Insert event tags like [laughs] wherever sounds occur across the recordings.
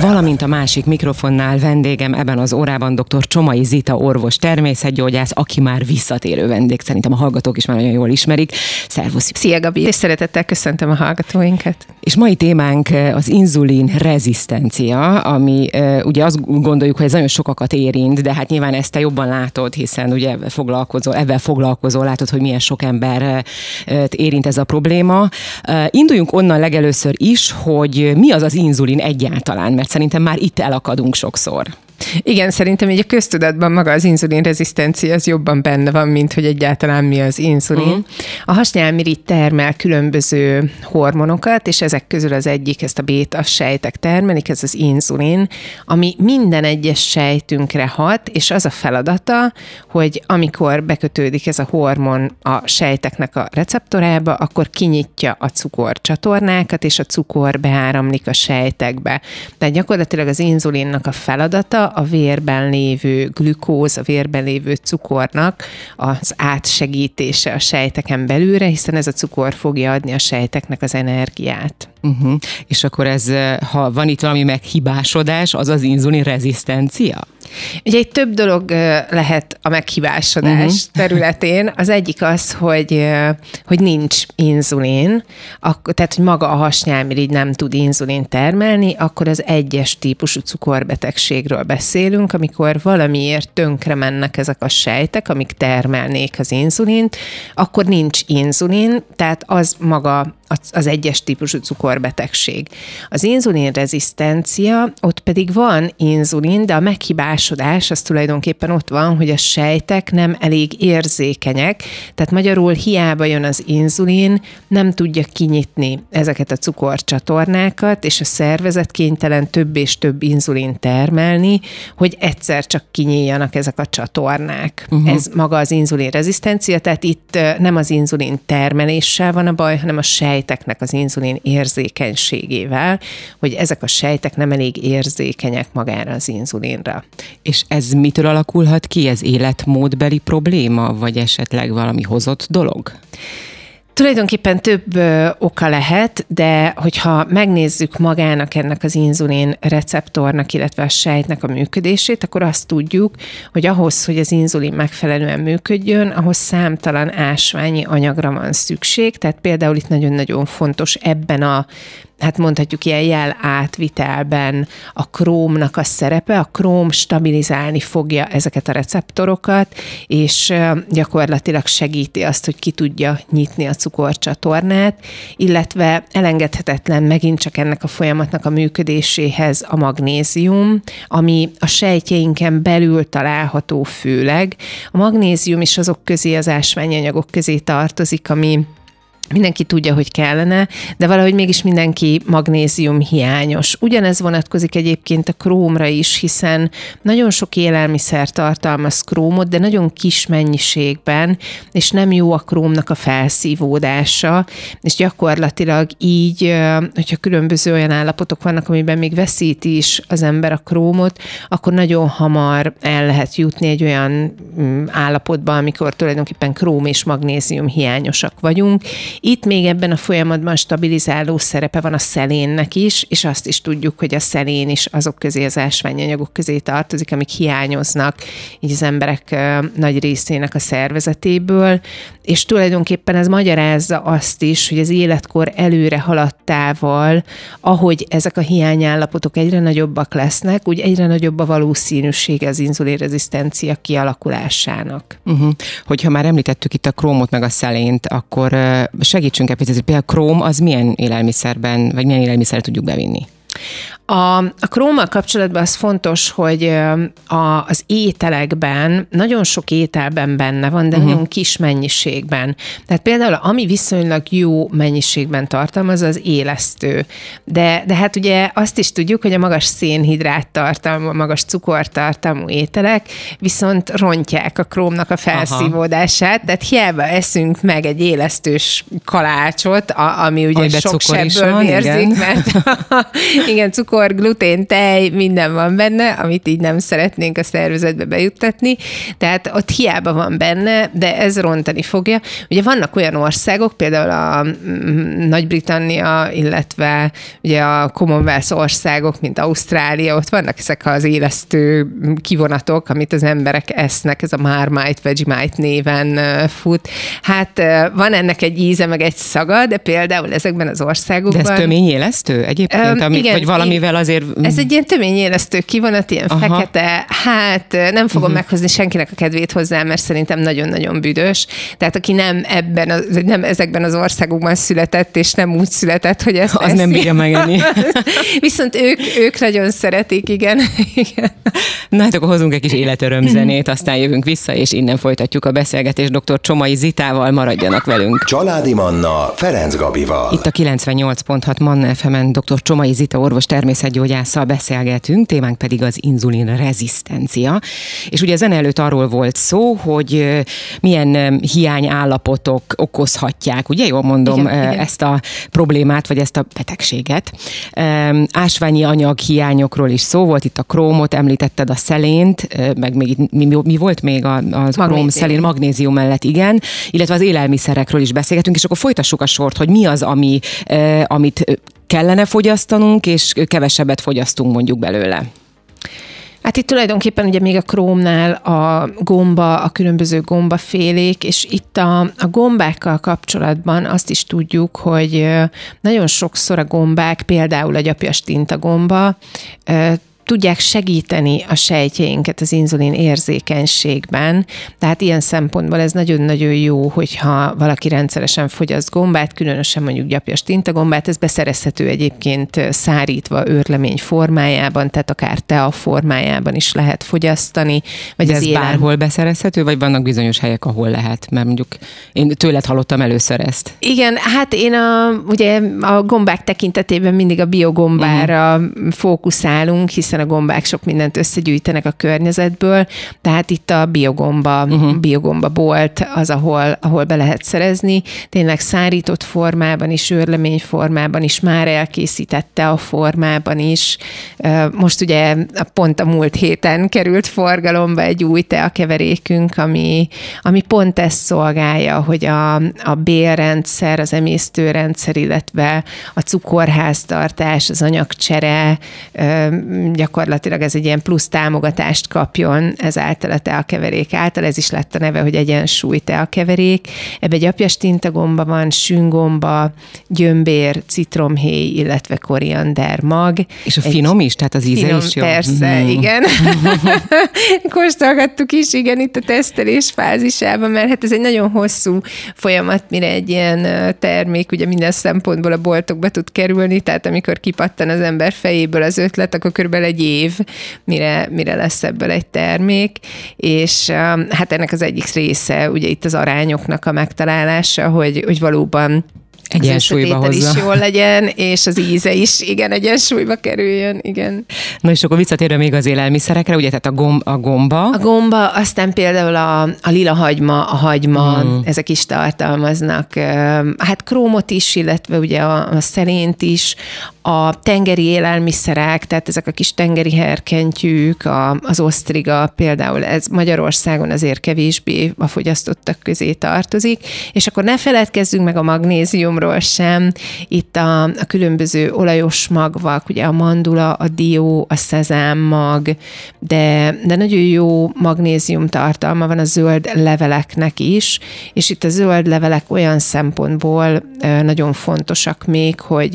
Valamint a másik mikrofonnál vendégem ebben az órában dr. Csomai Zita orvos természetgyógyász, aki már visszatérő vendég, szerintem a hallgatók is már nagyon jól ismerik. Szervusz! Szia Gabi, és szeretettel köszöntöm a hallgatóinkat. És mai témánk az inzulin rezisztencia, ami ugye azt gondoljuk, hogy ez nagyon sokakat érint, de hát nyilván ezt te jobban látod, hiszen ugye foglalkozol, ebben foglalkozol, látod, hogy milyen sok ember érint ez a probléma. Induljunk onnan legelőször is, hogy mi az az inzulin egyáltalán, mert szerintem már itt elakadunk sokszor. Igen, szerintem így a köztudatban maga az inzulin rezisztencia az jobban benne van, mint hogy egyáltalán mi az inzulin. Uh-huh. A hasnyálmirigy termel különböző hormonokat, és ezek közül az egyik, ezt a béta sejtek termelik, ez az inzulin, ami minden egyes sejtünkre hat, és az a feladata, hogy amikor bekötődik ez a hormon a sejteknek a receptorába, akkor kinyitja a cukorcsatornákat, és a cukor beáramlik a sejtekbe. Tehát gyakorlatilag az inzulinnak a feladata a vérben lévő glükóz, a vérben lévő cukornak az átsegítése a sejteken belülre, hiszen ez a cukor fogja adni a sejteknek az energiát. Uh-huh. És akkor ez, ha van itt valami meghibásodás, az az inzulin rezisztencia? Ugye egy több dolog lehet a meghibásodás uh-huh. területén. Az egyik az, hogy, hogy nincs inzulin, tehát hogy maga a hasnyálmirigy nem tud inzulin termelni, akkor az egyes típusú cukorbetegségről beszélünk, amikor valamiért tönkre mennek ezek a sejtek, amik termelnék az inzulint, akkor nincs inzulin, tehát az maga az egyes típusú cukorbetegség. Az inzulin rezisztencia, ott pedig van inzulin, de a meghibásodás az tulajdonképpen ott van, hogy a sejtek nem elég érzékenyek, tehát magyarul hiába jön az inzulin, nem tudja kinyitni ezeket a cukorcsatornákat, és a szervezet kénytelen több és több inzulin termelni, hogy egyszer csak kinyíljanak ezek a csatornák. Uh-huh. Ez maga az inzulin rezisztencia, tehát itt nem az inzulin termeléssel van a baj, hanem a sejt sejteknek az inzulin érzékenységével, hogy ezek a sejtek nem elég érzékenyek magára az inzulinra. És ez mitől alakulhat ki? Ez életmódbeli probléma, vagy esetleg valami hozott dolog? Tulajdonképpen több ö, oka lehet, de hogyha megnézzük magának ennek az inzulin receptornak, illetve a sejtnek a működését, akkor azt tudjuk, hogy ahhoz, hogy az inzulin megfelelően működjön, ahhoz számtalan ásványi anyagra van szükség, tehát például itt nagyon-nagyon fontos ebben a hát mondhatjuk ilyen jel átvitelben a krómnak a szerepe. A króm stabilizálni fogja ezeket a receptorokat, és gyakorlatilag segíti azt, hogy ki tudja nyitni a cukorcsatornát, illetve elengedhetetlen megint csak ennek a folyamatnak a működéséhez a magnézium, ami a sejtjeinken belül található főleg. A magnézium is azok közé, az ásványanyagok közé tartozik, ami mindenki tudja, hogy kellene, de valahogy mégis mindenki magnézium hiányos. Ugyanez vonatkozik egyébként a krómra is, hiszen nagyon sok élelmiszer tartalmaz krómot, de nagyon kis mennyiségben, és nem jó a krómnak a felszívódása, és gyakorlatilag így, hogyha különböző olyan állapotok vannak, amiben még veszíti is az ember a krómot, akkor nagyon hamar el lehet jutni egy olyan mm, állapotba, amikor tulajdonképpen króm és magnézium hiányosak vagyunk, itt még ebben a folyamatban stabilizáló szerepe van a szelénnek is, és azt is tudjuk, hogy a szelén is azok közé, az ásványanyagok közé tartozik, amik hiányoznak így az emberek nagy részének a szervezetéből, és tulajdonképpen ez magyarázza azt is, hogy az életkor előre haladtával, ahogy ezek a hiányállapotok egyre nagyobbak lesznek, úgy egyre nagyobb a valószínűsége az inzulinrezisztencia kialakulásának. Uh-huh. Hogyha már említettük itt a krómot meg a szelént, akkor segítsünk egy picit, például króm az milyen élelmiszerben, vagy milyen élelmiszer tudjuk bevinni? A, a krómmal kapcsolatban az fontos, hogy a, az ételekben nagyon sok ételben benne van, de uh-huh. nagyon kis mennyiségben. Tehát például ami viszonylag jó mennyiségben tartalmaz, az élesztő. De, de hát ugye azt is tudjuk, hogy a magas szénhidrát tartalmú, magas cukortartalmú ételek viszont rontják a krómnak a felszívódását, Aha. tehát hiába eszünk meg egy élesztős kalácsot, a, ami ugye Amiben sok sebből vérzik, mert [laughs] Igen, cukor, glutén, tej, minden van benne, amit így nem szeretnénk a szervezetbe bejuttatni. Tehát ott hiába van benne, de ez rontani fogja. Ugye vannak olyan országok, például a mm, Nagy-Britannia, illetve ugye a Commonwealth országok, mint Ausztrália, ott vannak ezek az élesztő kivonatok, amit az emberek esznek, ez a Marmite, Vegemite néven fut. Hát van ennek egy íze, meg egy szaga, de például ezekben az országokban... De ez töményélesztő egyébként? Um, ami, igen, vagy valamivel azért... Ez egy ilyen töményélesztő kivonat, ilyen Aha. fekete, hát nem fogom uh-huh. meghozni senkinek a kedvét hozzá, mert szerintem nagyon-nagyon büdös. Tehát aki nem ebben, az, nem ezekben az országokban született, és nem úgy született, hogy ezt Az eszi. nem bírja megenni. [laughs] Viszont ők, ők nagyon szeretik, igen. [laughs] igen. Na hát akkor hozunk egy kis életörömzenét, aztán jövünk vissza, és innen folytatjuk a beszélgetést dr. Csomai Zitával, maradjanak velünk. Családi Manna Ferenc Gabival. Itt a 98.6 Manna FM-en dr. Csomai Zita orvos természetgyógyásszal beszélgetünk, témánk pedig az inzulin rezisztencia. És ugye ezen előtt arról volt szó, hogy milyen hiányállapotok okozhatják, ugye jól mondom, igen, igen. ezt a problémát, vagy ezt a betegséget. Ásványi anyag hiányokról is szó volt, itt a krómot említetted, a szelént, meg még mi, mi volt még a, a króm, szelén, magnézium mellett, igen, illetve az élelmiszerekről is beszélgetünk, és akkor folytassuk a sort, hogy mi az, ami, amit kellene fogyasztanunk, és kevesebbet fogyasztunk mondjuk belőle. Hát itt tulajdonképpen ugye még a krómnál a gomba, a különböző gombafélék, és itt a, a gombákkal kapcsolatban azt is tudjuk, hogy nagyon sokszor a gombák, például a gyapjas gomba, tudják segíteni a sejtjeinket az inzulin érzékenységben. Tehát ilyen szempontból ez nagyon-nagyon jó, hogyha valaki rendszeresen fogyaszt gombát, különösen mondjuk gyapjas tintagombát, ez beszerezhető egyébként szárítva őrlemény formájában, tehát akár tea formájában is lehet fogyasztani. Vagy De ez élen... bárhol beszerezhető, vagy vannak bizonyos helyek, ahol lehet? Mert mondjuk én tőled hallottam először ezt. Igen, hát én a, ugye a gombák tekintetében mindig a biogombára uh-huh. fókuszálunk, hiszen hiszen a gombák sok mindent összegyűjtenek a környezetből, tehát itt a biogomba, uh-huh. biogomba bolt az, ahol, ahol be lehet szerezni. Tényleg szárított formában is, őrlemény formában is, már elkészítette a formában is. Most ugye pont a múlt héten került forgalomba egy új teakeverékünk, ami, ami pont ezt szolgálja, hogy a, a bélrendszer, az emésztőrendszer, illetve a cukorháztartás, az anyagcsere gyakorlatilag ez egy ilyen plusz támogatást kapjon ezáltal a teakeverék által. Ez is lett a neve, hogy egyensúly teakeverék. Ebbe gyapjas tintagomba van, süngomba, gyömbér, citromhéj, illetve koriander mag. És a egy finom is? Tehát az íze finom, is jó? Persze, mm. igen. [laughs] [laughs] Kóstolgattuk is, igen, itt a tesztelés fázisában, mert hát ez egy nagyon hosszú folyamat, mire egy ilyen termék ugye minden szempontból a boltokba tud kerülni, tehát amikor kipattan az ember fejéből az ötlet, akkor körülbelül egy év, mire, mire lesz ebből egy termék, és um, hát ennek az egyik része ugye itt az arányoknak a megtalálása, hogy, hogy valóban egyensúlyba hozza. is jól legyen, és az íze is, igen, egyensúlyba kerüljön, igen. Na és akkor visszatérve még az élelmiszerekre, ugye, tehát a, gomb, a gomba. A gomba, aztán például a, a lila hagyma, a hagyma, mm. ezek is tartalmaznak, hát krómot is, illetve ugye a, a szerént is, a tengeri élelmiszerek, tehát ezek a kis tengeri herkentyűk, a, az osztriga például, ez Magyarországon azért kevésbé a fogyasztottak közé tartozik, és akkor ne feledkezzünk meg a magnéziumról sem, itt a, a különböző olajos magvak, ugye a mandula, a dió, a szezámmag, de, de nagyon jó magnézium tartalma van a zöld leveleknek is, és itt a zöld levelek olyan szempontból nagyon fontosak még, hogy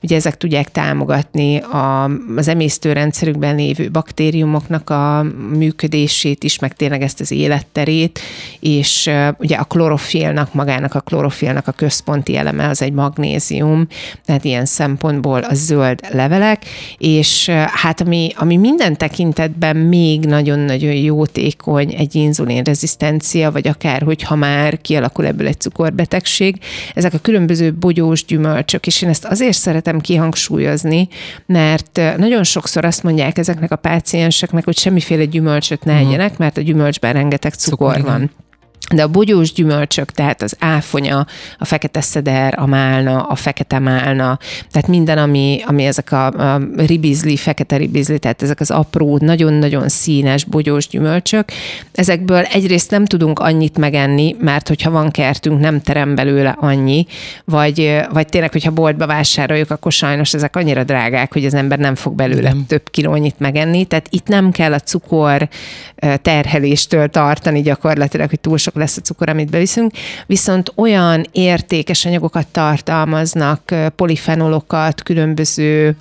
ugye ez ezek tudják támogatni a, az emésztőrendszerükben lévő baktériumoknak a működését is, meg tényleg ezt az életterét, és ugye a klorofilnak, magának a klorofilnak a központi eleme az egy magnézium, tehát ilyen szempontból a zöld levelek, és hát ami, ami minden tekintetben még nagyon-nagyon jótékony egy inzulinrezisztencia, vagy akár, hogyha már kialakul ebből egy cukorbetegség, ezek a különböző bogyós gyümölcsök, és én ezt azért szeretem ki kihangsúlyozni, mert nagyon sokszor azt mondják ezeknek a pácienseknek, hogy semmiféle gyümölcsöt ne mhm. egyenek, mert a gyümölcsben rengeteg cukor, cukor van. De a bogyós gyümölcsök, tehát az áfonya, a fekete szeder, a málna, a fekete málna, tehát minden, ami, ami ezek a, a ribizli, fekete ribizli, tehát ezek az apró, nagyon-nagyon színes bogyós gyümölcsök, ezekből egyrészt nem tudunk annyit megenni, mert hogyha van kertünk, nem terem belőle annyi, vagy, vagy tényleg, hogyha boltba vásároljuk, akkor sajnos ezek annyira drágák, hogy az ember nem fog belőle nem. több kilónyit megenni, tehát itt nem kell a cukor terheléstől tartani gyakorlatilag, hogy túl sok lesz a cukor, amit beviszünk, viszont olyan értékes anyagokat tartalmaznak, polifenolokat, különböző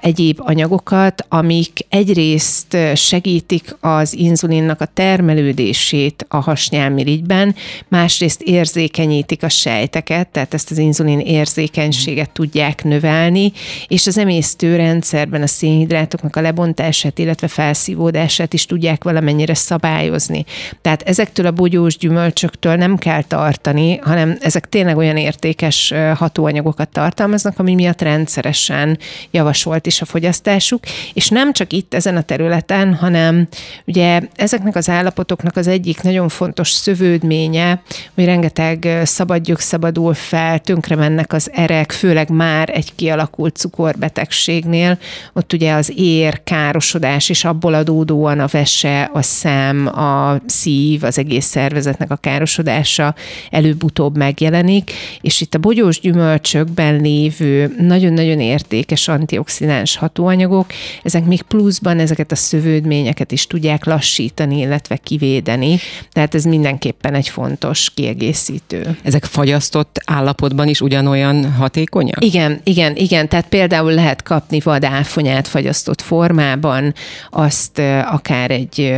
egyéb anyagokat, amik egyrészt segítik az inzulinnak a termelődését a hasnyálmirigyben, másrészt érzékenyítik a sejteket, tehát ezt az inzulin érzékenységet tudják növelni, és az emésztőrendszerben a szénhidrátoknak a lebontását, illetve felszívódását is tudják valamennyire szabályozni. Tehát ezektől a bogyó hús gyümölcsöktől nem kell tartani, hanem ezek tényleg olyan értékes hatóanyagokat tartalmaznak, ami miatt rendszeresen javasolt is a fogyasztásuk, és nem csak itt ezen a területen, hanem ugye ezeknek az állapotoknak az egyik nagyon fontos szövődménye, hogy rengeteg szabadgyök szabadul fel, tönkre mennek az erek, főleg már egy kialakult cukorbetegségnél, ott ugye az ér, károsodás, és abból adódóan a vese, a szem, a szív, az egész szervezet szervezetnek a károsodása előbb-utóbb megjelenik, és itt a bogyós gyümölcsökben lévő nagyon-nagyon értékes antioxidáns hatóanyagok, ezek még pluszban ezeket a szövődményeket is tudják lassítani, illetve kivédeni, tehát ez mindenképpen egy fontos kiegészítő. Ezek fagyasztott állapotban is ugyanolyan hatékonyak? Igen, igen, igen, tehát például lehet kapni vadáfonyát fagyasztott formában, azt akár egy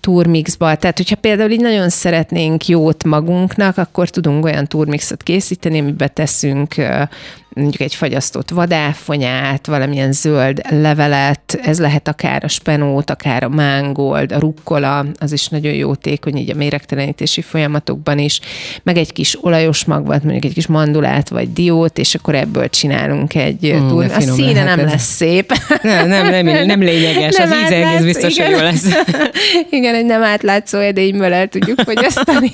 turmixba, tehát hogyha például így nagyon szeret szeretnénk jót magunknak, akkor tudunk olyan turmixot készíteni, amiben teszünk mondjuk egy fagyasztott vadáfonyát, valamilyen zöld levelet, ez lehet akár a spenót, akár a mángold, a rukkola, az is nagyon jótékony így a méregtelenítési folyamatokban is, meg egy kis olajos magvat, mondjuk egy kis mandulát vagy diót, és akkor ebből csinálunk egy mm, túl. A színe nem ez. lesz szép. Nem, nem, nem, nem lényeges, nem az íze egész biztos, igen. hogy jó lesz. [laughs] igen, egy nem átlátszó edényből el tudjuk fogyasztani.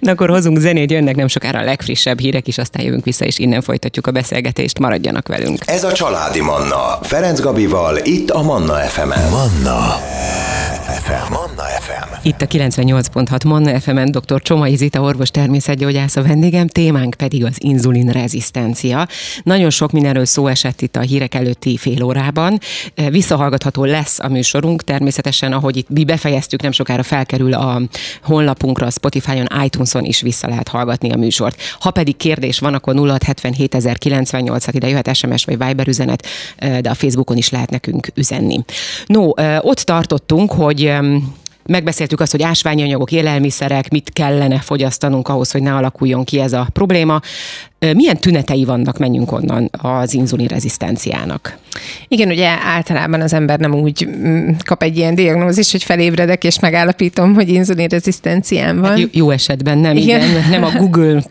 Na akkor hozunk zenét, jönnek nem sokára a legfrissebb hírek, és aztán jövünk vissza, és innen folytatjuk a beszélgetést, maradjanak velünk. Ez a Családi Manna, Ferenc Gabival, itt a Manna FM-en. Manna FM. FM. Itt a 98.6 Manna FM-en dr. Csomai Zita orvos természetgyógyász a vendégem, témánk pedig az inzulin rezisztencia. Nagyon sok mindenről szó esett itt a hírek előtti fél órában. Visszahallgatható lesz a műsorunk, természetesen, ahogy itt mi befejeztük, nem sokára felkerül a honlapunkra, a Spotify-on, iTunes-on is vissza lehet hallgatni a műsort. Ha pedig kérdés van, akkor 0677 98 ide jöhet SMS vagy Viber üzenet, de a Facebookon is lehet nekünk üzenni. No, ott tartottunk, hogy Megbeszéltük azt, hogy ásványi anyagok, élelmiszerek, mit kellene fogyasztanunk ahhoz, hogy ne alakuljon ki ez a probléma. Milyen tünetei vannak, menjünk onnan az inzulin rezisztenciának? Igen, ugye általában az ember nem úgy mm, kap egy ilyen diagnózis, hogy felébredek és megállapítom, hogy inzulin rezisztenciám van. Hát jó, jó esetben nem, igen. igen. Nem a Google,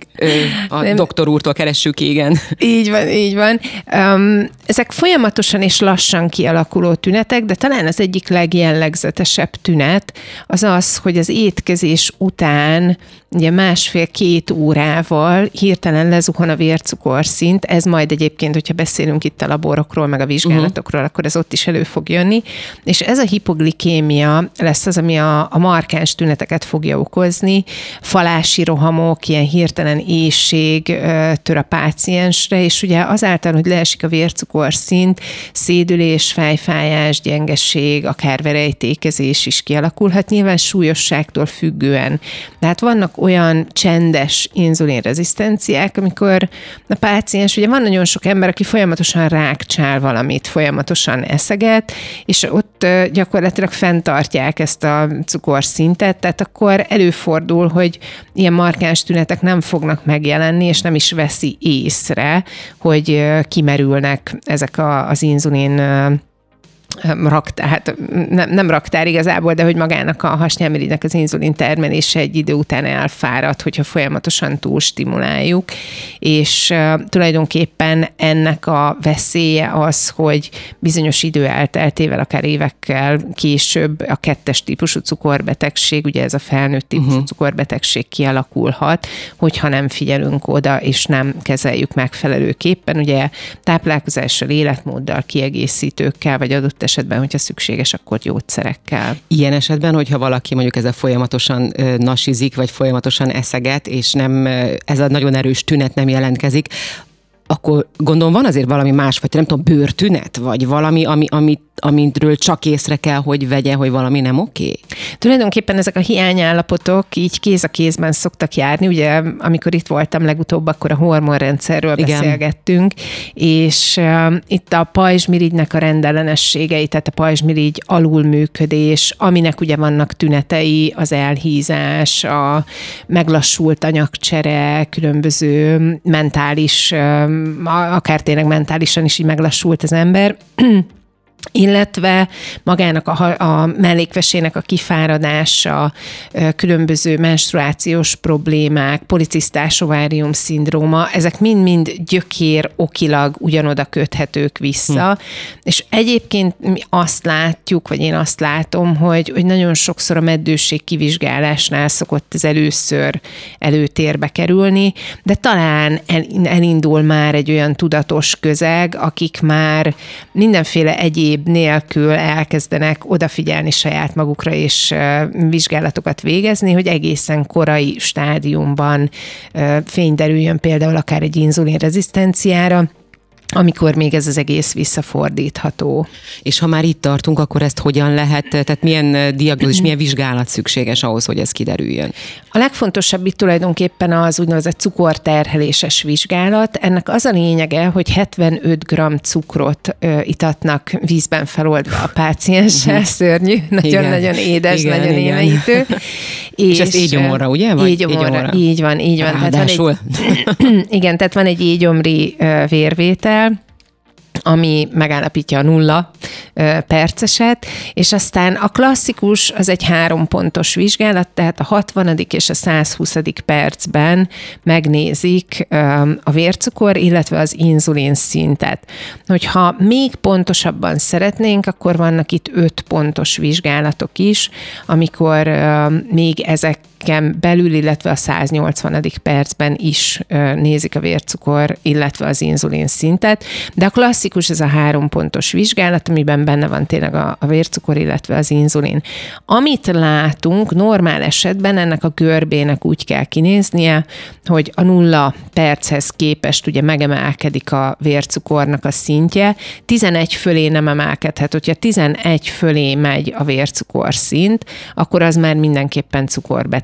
a nem. doktor úrtól keressük, igen. Így van, így van. Um, ezek folyamatosan és lassan kialakuló tünetek, de talán az egyik legjellegzetesebb tünet az az, hogy az étkezés után ugye másfél-két órával hirtelen lezuhan a vércukorszint, ez majd egyébként, hogyha beszélünk itt a laborokról, meg a vizsgálatokról, uh-huh. akkor ez ott is elő fog jönni, és ez a hipoglikémia lesz az, ami a, a markáns tüneteket fogja okozni, falási rohamok, ilyen hirtelen éjség tör a páciensre, és ugye azáltal, hogy leesik a vércukorszint, szédülés, fejfájás, gyengeség, akár verejtékezés is kialakulhat, nyilván súlyosságtól függően. Tehát vannak olyan csendes inzulinrezisztenciák, amikor a páciens, ugye van nagyon sok ember, aki folyamatosan rákcsál valamit, folyamatosan eszeget, és ott gyakorlatilag fenntartják ezt a cukorszintet, tehát akkor előfordul, hogy ilyen markáns tünetek nem fognak megjelenni, és nem is veszi észre, hogy kimerülnek ezek a, az inzulin raktár, hát nem, nem raktár igazából, de hogy magának a hasnyálmirigynek az inzulin termelése egy idő után elfárad, hogyha folyamatosan túl stimuláljuk, és uh, tulajdonképpen ennek a veszélye az, hogy bizonyos idő elteltével, akár évekkel később a kettes típusú cukorbetegség, ugye ez a felnőtt típusú uh-huh. cukorbetegség kialakulhat, hogyha nem figyelünk oda, és nem kezeljük megfelelőképpen, ugye táplálkozással, életmóddal, kiegészítőkkel, vagy adott esetben, hogyha szükséges, akkor gyógyszerekkel. Ilyen esetben, hogyha valaki mondjuk ezzel folyamatosan nasizik, vagy folyamatosan eszeget, és nem ez a nagyon erős tünet nem jelentkezik, akkor gondolom van azért valami más, vagy nem tudom, bőrtünet, vagy valami, ami, amit amintről csak észre kell, hogy vegye, hogy valami nem oké? Okay? Tulajdonképpen ezek a hiányállapotok így kéz a kézben szoktak járni. Ugye, amikor itt voltam legutóbb, akkor a hormonrendszerről Igen. beszélgettünk, és uh, itt a pajzsmirigynek a rendellenességei, tehát a pajzsmirigy alulműködés, aminek ugye vannak tünetei, az elhízás, a meglassult anyagcsere, különböző mentális, uh, akár tényleg mentálisan is így meglassult az ember, [clears throat] illetve magának a, a mellékvesének a kifáradása, különböző menstruációs problémák, policisztás ovárium szindróma, ezek mind-mind gyökér okilag ugyanoda köthetők vissza, hm. és egyébként mi azt látjuk, vagy én azt látom, hogy, hogy nagyon sokszor a meddőség kivizsgálásnál szokott ez először előtérbe kerülni, de talán el, elindul már egy olyan tudatos közeg, akik már mindenféle egyéb nélkül elkezdenek odafigyelni saját magukra és vizsgálatokat végezni, hogy egészen korai stádiumban fényderüljön például akár egy inzulinrezisztenciára, amikor még ez az egész visszafordítható. És ha már itt tartunk, akkor ezt hogyan lehet, tehát milyen diagnózis, milyen vizsgálat szükséges ahhoz, hogy ez kiderüljön? A legfontosabb itt tulajdonképpen az úgynevezett cukorterheléses vizsgálat. Ennek az a lényege, hogy 75 g cukrot ö, itatnak vízben feloldva a pácienssel, mhm. szörnyű, nagyon-nagyon édes, igen, nagyon igen. émeítő. És, és ezt égyomorra, ugye? Vagy égyomorra, égyomorra, így van, így van. Tehát van egy, [clears throat] igen, tehát van egy égyomri vérvétel, ami megállapítja a nulla perceset, és aztán a klasszikus az egy három pontos vizsgálat, tehát a 60. és a 120. percben megnézik a vércukor, illetve az inzulin szintet. Hogyha még pontosabban szeretnénk, akkor vannak itt öt pontos vizsgálatok is, amikor még ezek belül, illetve a 180. percben is nézik a vércukor, illetve az inzulin szintet, de a klasszikus ez a három pontos vizsgálat, amiben benne van tényleg a, a vércukor, illetve az inzulin. Amit látunk, normál esetben ennek a görbének úgy kell kinéznie, hogy a nulla perchez képest ugye megemelkedik a vércukornak a szintje, 11 fölé nem emelkedhet, hogyha 11 fölé megy a vércukor szint, akkor az már mindenképpen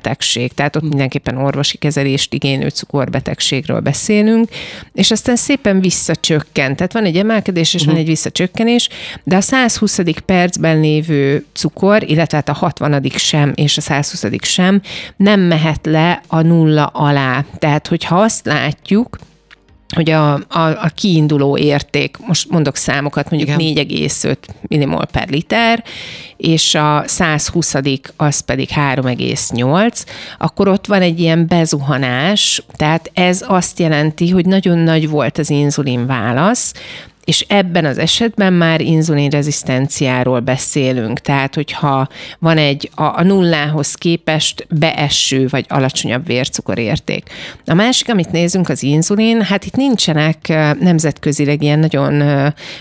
cukorbetegség, tehát ott mindenképpen orvosi kezelést igénylő cukorbetegségről beszélünk, és aztán szépen visszacsökkent, tehát van egy emelkedés és uh-huh. van egy visszacsökkenés, de a 120. percben lévő cukor, illetve hát a 60. sem és a 120. sem nem mehet le a nulla alá. Tehát, hogyha azt látjuk, hogy a, a, a kiinduló érték, most mondok számokat, mondjuk 4,5 millimol per liter, és a 120 az pedig 3,8, akkor ott van egy ilyen bezuhanás, tehát ez azt jelenti, hogy nagyon nagy volt az inzulin válasz, és ebben az esetben már inzulinrezisztenciáról beszélünk. Tehát, hogyha van egy a, a nullához képest beeső vagy alacsonyabb vércukorérték. A másik, amit nézünk, az inzulin, hát itt nincsenek nemzetközileg ilyen nagyon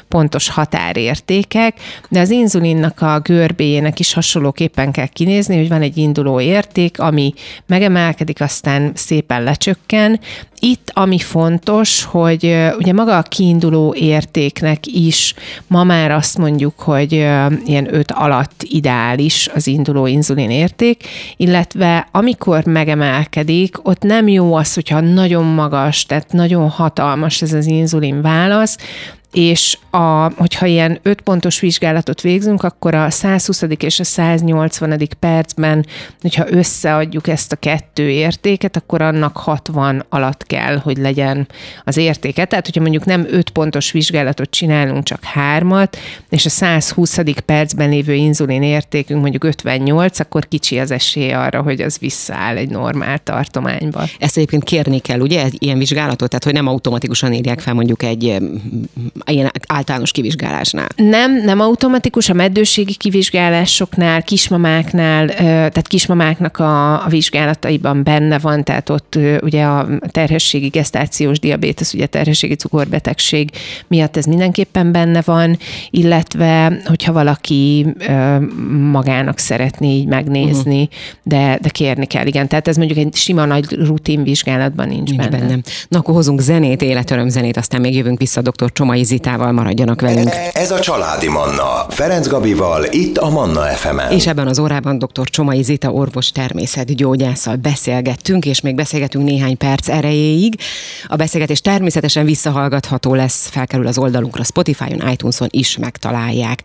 pontos határértékek, de az inzulinnak a görbéjének is hasonlóképpen kell kinézni, hogy van egy induló érték, ami megemelkedik, aztán szépen lecsökken, itt ami fontos, hogy ugye maga a kiinduló értéknek is ma már azt mondjuk, hogy ilyen 5 alatt ideális az induló inzulin érték, illetve amikor megemelkedik, ott nem jó az, hogyha nagyon magas, tehát nagyon hatalmas ez az inzulin válasz, és a, hogyha ilyen 5 pontos vizsgálatot végzünk, akkor a 120. és a 180. percben, hogyha összeadjuk ezt a kettő értéket, akkor annak 60 alatt kell, hogy legyen az értéke. Tehát, hogyha mondjuk nem 5 pontos vizsgálatot csinálunk, csak hármat, és a 120. percben lévő inzulin értékünk mondjuk 58, akkor kicsi az esély arra, hogy az visszaáll egy normál tartományba. Ezt egyébként kérni kell, ugye, ilyen vizsgálatot, tehát hogy nem automatikusan írják fel mondjuk egy ilyen általános kivizsgálásnál. Nem, nem automatikus, a meddőségi kivizsgálásoknál, kismamáknál, tehát kismamáknak a, a vizsgálataiban benne van, tehát ott ugye a terhességi gesztációs diabétesz, ugye terhességi cukorbetegség miatt ez mindenképpen benne van, illetve hogyha valaki magának szeretné így megnézni, uh-huh. de, de kérni kell, igen. Tehát ez mondjuk egy sima nagy rutin vizsgálatban nincs, nincs benne. benne. Na akkor hozunk zenét, életöröm zenét, aztán még jövünk vissza dr. Csomai Zitával, maradjanak velünk. E, ez a Családi Manna, Ferenc Gabival, itt a Manna fm -en. És ebben az órában dr. Csomai Zita orvos természetgyógyásszal beszélgettünk, és még beszélgetünk néhány perc erejéig. A beszélgetés természetesen visszahallgatható lesz, felkerül az oldalunkra Spotify-on, iTunes-on is megtalálják.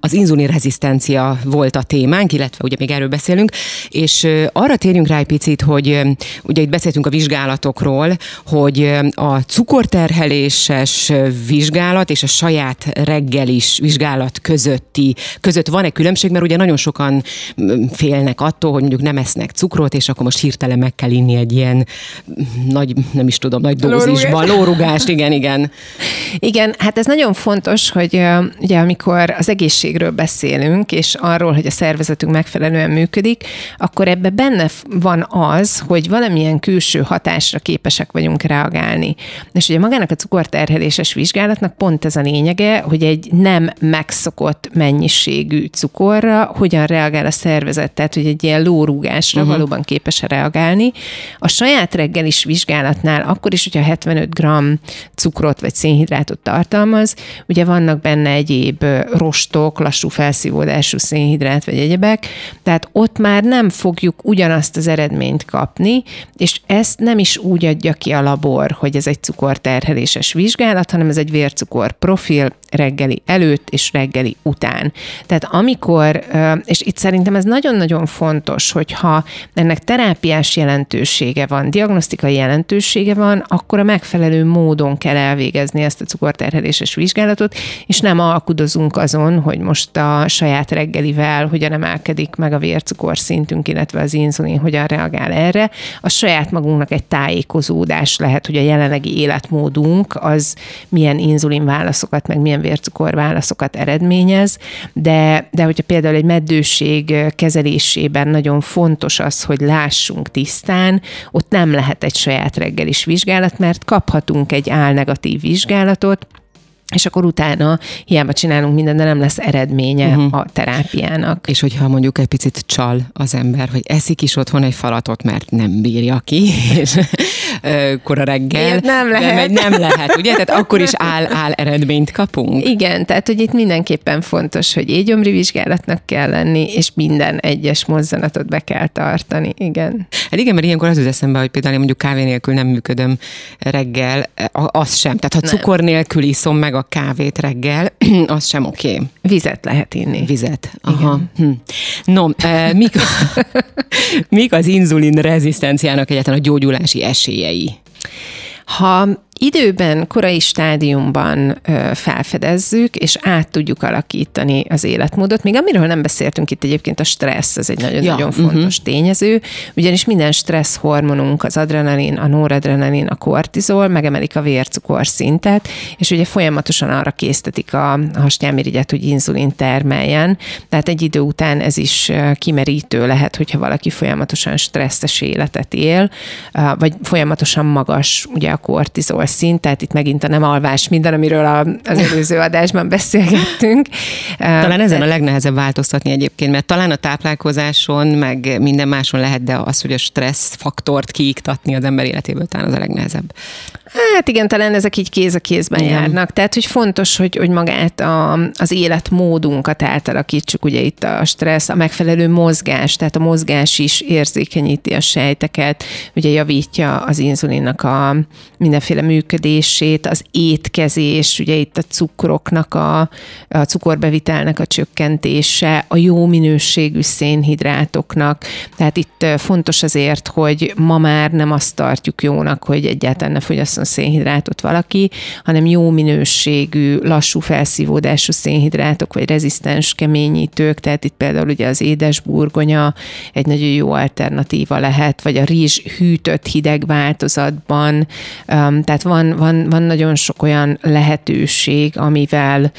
Az inzulin rezisztencia volt a témánk, illetve ugye még erről beszélünk, és arra térjünk rá egy picit, hogy ugye itt beszéltünk a vizsgálatokról, hogy a cukorterheléses vizsgálat és a saját reggelis vizsgálat közötti, között van-e különbség, mert ugye nagyon sokan félnek attól, hogy mondjuk nem esznek cukrot, és akkor most hirtelen meg kell inni egy ilyen nagy, nem is tudom, nagy dózisban, lórugást, igen, igen. [laughs] Igen, hát ez nagyon fontos, hogy ugye amikor az egészségről beszélünk, és arról, hogy a szervezetünk megfelelően működik, akkor ebbe benne van az, hogy valamilyen külső hatásra képesek vagyunk reagálni. És ugye magának a cukorterheléses vizsgálatnak pont ez a lényege, hogy egy nem megszokott mennyiségű cukorra hogyan reagál a szervezet, tehát hogy egy ilyen lórúgásra uh-huh. valóban képes reagálni. A saját reggelis vizsgálatnál, akkor is, hogyha 75 g cukrot vagy szénhidrátot tartalmaz, ugye vannak benne egyéb rostok, lassú felszívódású szénhidrát vagy egyebek, tehát ott már nem fogjuk ugyanazt az eredményt kapni, és ezt nem is úgy adja ki a labor, hogy ez egy cukorterheléses vizsgálat, hanem ez egy vércukor profil reggeli előtt és reggeli után. Tehát amikor, és itt szerintem ez nagyon-nagyon fontos, hogyha ennek terápiás jelentősége van, diagnosztikai jelentősége van, akkor a megfelelő módon kell elvégezni ezt a cukorterheléses vizsgálatot, és nem alkudozunk azon, hogy most a saját reggelivel hogyan emelkedik meg a vércukor szintünk, illetve az inzulin hogyan reagál erre. A saját magunknak egy tájékozódás lehet, hogy a jelenlegi életmódunk az milyen inzulin válaszokat, meg milyen vércukor válaszokat eredményez, de, de hogyha például egy meddőség kezelésében nagyon fontos az, hogy lássunk tisztán, ott nem lehet egy saját reggelis vizsgálat, mert kaphatunk egy álnegatív vizsgálatot, és akkor utána hiába csinálunk mindent, de nem lesz eredménye uh-huh. a terápiának. És hogyha mondjuk egy picit csal az ember, hogy eszik is otthon egy falatot, mert nem bírja ki, [laughs] és kora reggel. Ilyet nem lehet. Megy, nem lehet, ugye? Tehát akkor is áll, áll eredményt kapunk. Igen, tehát hogy itt mindenképpen fontos, hogy égyomri vizsgálatnak kell lenni, és minden egyes mozzanatot be kell tartani. Igen. Hát igen, mert ilyenkor az az eszembe, hogy például én mondjuk kávé nélkül nem működöm reggel, az sem. Tehát ha nem. cukor nélkül iszom meg a kávét reggel, [clears throat] az sem oké. Okay. Vizet lehet inni. Vizet. Aha. Hm. No, mik, [laughs] mik az inzulin rezisztenciának egyáltalán a gyógyulási esélyei? Ha időben, korai stádiumban felfedezzük, és át tudjuk alakítani az életmódot. Még amiről nem beszéltünk itt egyébként a stressz, ez egy nagyon-nagyon ja, fontos uh-huh. tényező, ugyanis minden stressz hormonunk, az adrenalin, a noradrenalin, a kortizol megemelik a vércukor szintet, és ugye folyamatosan arra késztetik a hasnyálmirigyet, hogy inzulin termeljen, tehát egy idő után ez is kimerítő lehet, hogyha valaki folyamatosan stresszes életet él, vagy folyamatosan magas ugye a kortizol szint, tehát itt megint a nem alvás minden, amiről a, az előző adásban beszélgettünk. Talán ezen a legnehezebb változtatni egyébként, mert talán a táplálkozáson, meg minden máson lehet, de az, hogy a stressz faktort kiiktatni az ember életéből, talán az a legnehezebb. Hát igen, talán ezek így kéz a kézben igen. járnak. Tehát, hogy fontos, hogy, hogy magát a, az életmódunkat átalakítsuk, ugye itt a stressz, a megfelelő mozgás, tehát a mozgás is érzékenyíti a sejteket, ugye javítja az inzulinnak a mindenféle mű működését, az étkezés, ugye itt a cukroknak, a, a cukorbevitelnek a csökkentése, a jó minőségű szénhidrátoknak. Tehát itt fontos azért, hogy ma már nem azt tartjuk jónak, hogy egyáltalán ne fogyasszon szénhidrátot valaki, hanem jó minőségű, lassú felszívódású szénhidrátok, vagy rezisztens keményítők, tehát itt például ugye az édesburgonya egy nagyon jó alternatíva lehet, vagy a rizs hűtött hideg változatban, tehát van, van, van nagyon sok olyan lehetőség, amivel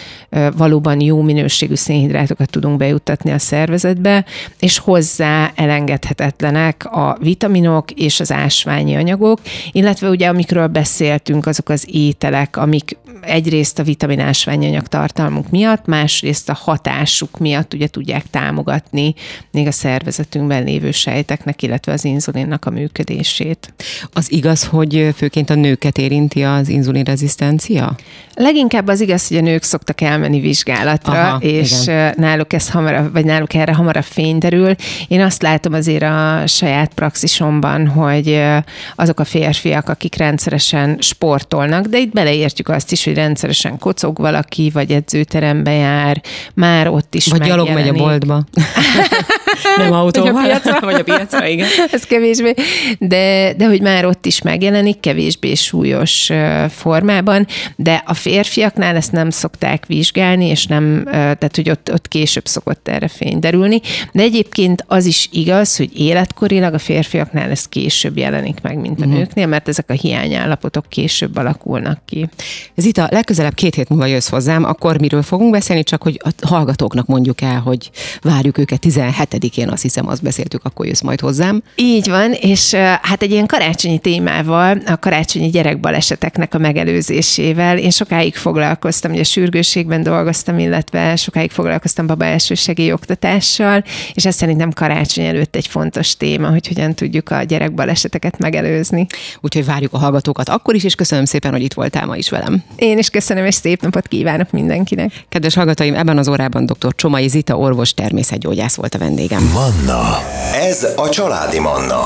valóban jó minőségű szénhidrátokat tudunk bejuttatni a szervezetbe, és hozzá elengedhetetlenek a vitaminok és az ásványi anyagok, illetve ugye amikről beszéltünk, azok az ételek, amik egyrészt a vitamin ásványanyag tartalmuk miatt, másrészt a hatásuk miatt ugye tudják támogatni még a szervezetünkben lévő sejteknek, illetve az inzulinnak a működését. Az igaz, hogy főként a nőket érinti az inzulinrezisztencia? Leginkább az igaz, hogy a nők szoktak elmenni vizsgálatra, Aha, és igen. náluk ez hamarabb, vagy náluk erre hamarabb fény derül. Én azt látom azért a saját praxisomban, hogy azok a férfiak, akik rendszeresen sportolnak, de itt beleértjük azt is, hogy rendszeresen kocog valaki, vagy edzőterembe jár, már ott is Vagy gyalog megy a boltba. [laughs] Nem autóval. Vagy a piacra. Vagy a piacra, igen. [laughs] Ez kevésbé. De, de hogy már ott is megjelenik, kevésbé súlyos formában, de a férfiaknál ezt nem szokták vizsgálni, és nem, tehát hogy ott, ott később szokott erre fény derülni. De egyébként az is igaz, hogy életkorilag a férfiaknál ez később jelenik meg, mint a uh-huh. nőknél, mert ezek a hiányállapotok később alakulnak ki. Ez itt a legközelebb két hét múlva jössz hozzám, akkor miről fogunk beszélni, csak hogy a hallgatóknak mondjuk el, hogy várjuk őket 17-én, azt hiszem, azt beszéltük, akkor jössz majd hozzám. Így van, és hát egy ilyen karácsonyi témával, a karácsonyi gyerekbaleseteknek a megelőzésével én sokáig foglalkoztam, ugye sürgőségben dolgoztam, illetve sokáig foglalkoztam baba elsősegély oktatással, és ez szerintem karácsony előtt egy fontos téma, hogy hogyan tudjuk a gyerekbaleseteket megelőzni. Úgyhogy várjuk a hallgatókat akkor is, és köszönöm szépen, hogy itt voltál ma is velem. Én is köszönöm, és szép napot kívánok mindenkinek. Kedves hallgatóim, ebben az órában dr. Csomai Zita orvos természetgyógyász volt a vendégem. Manna. Ez a családi Manna.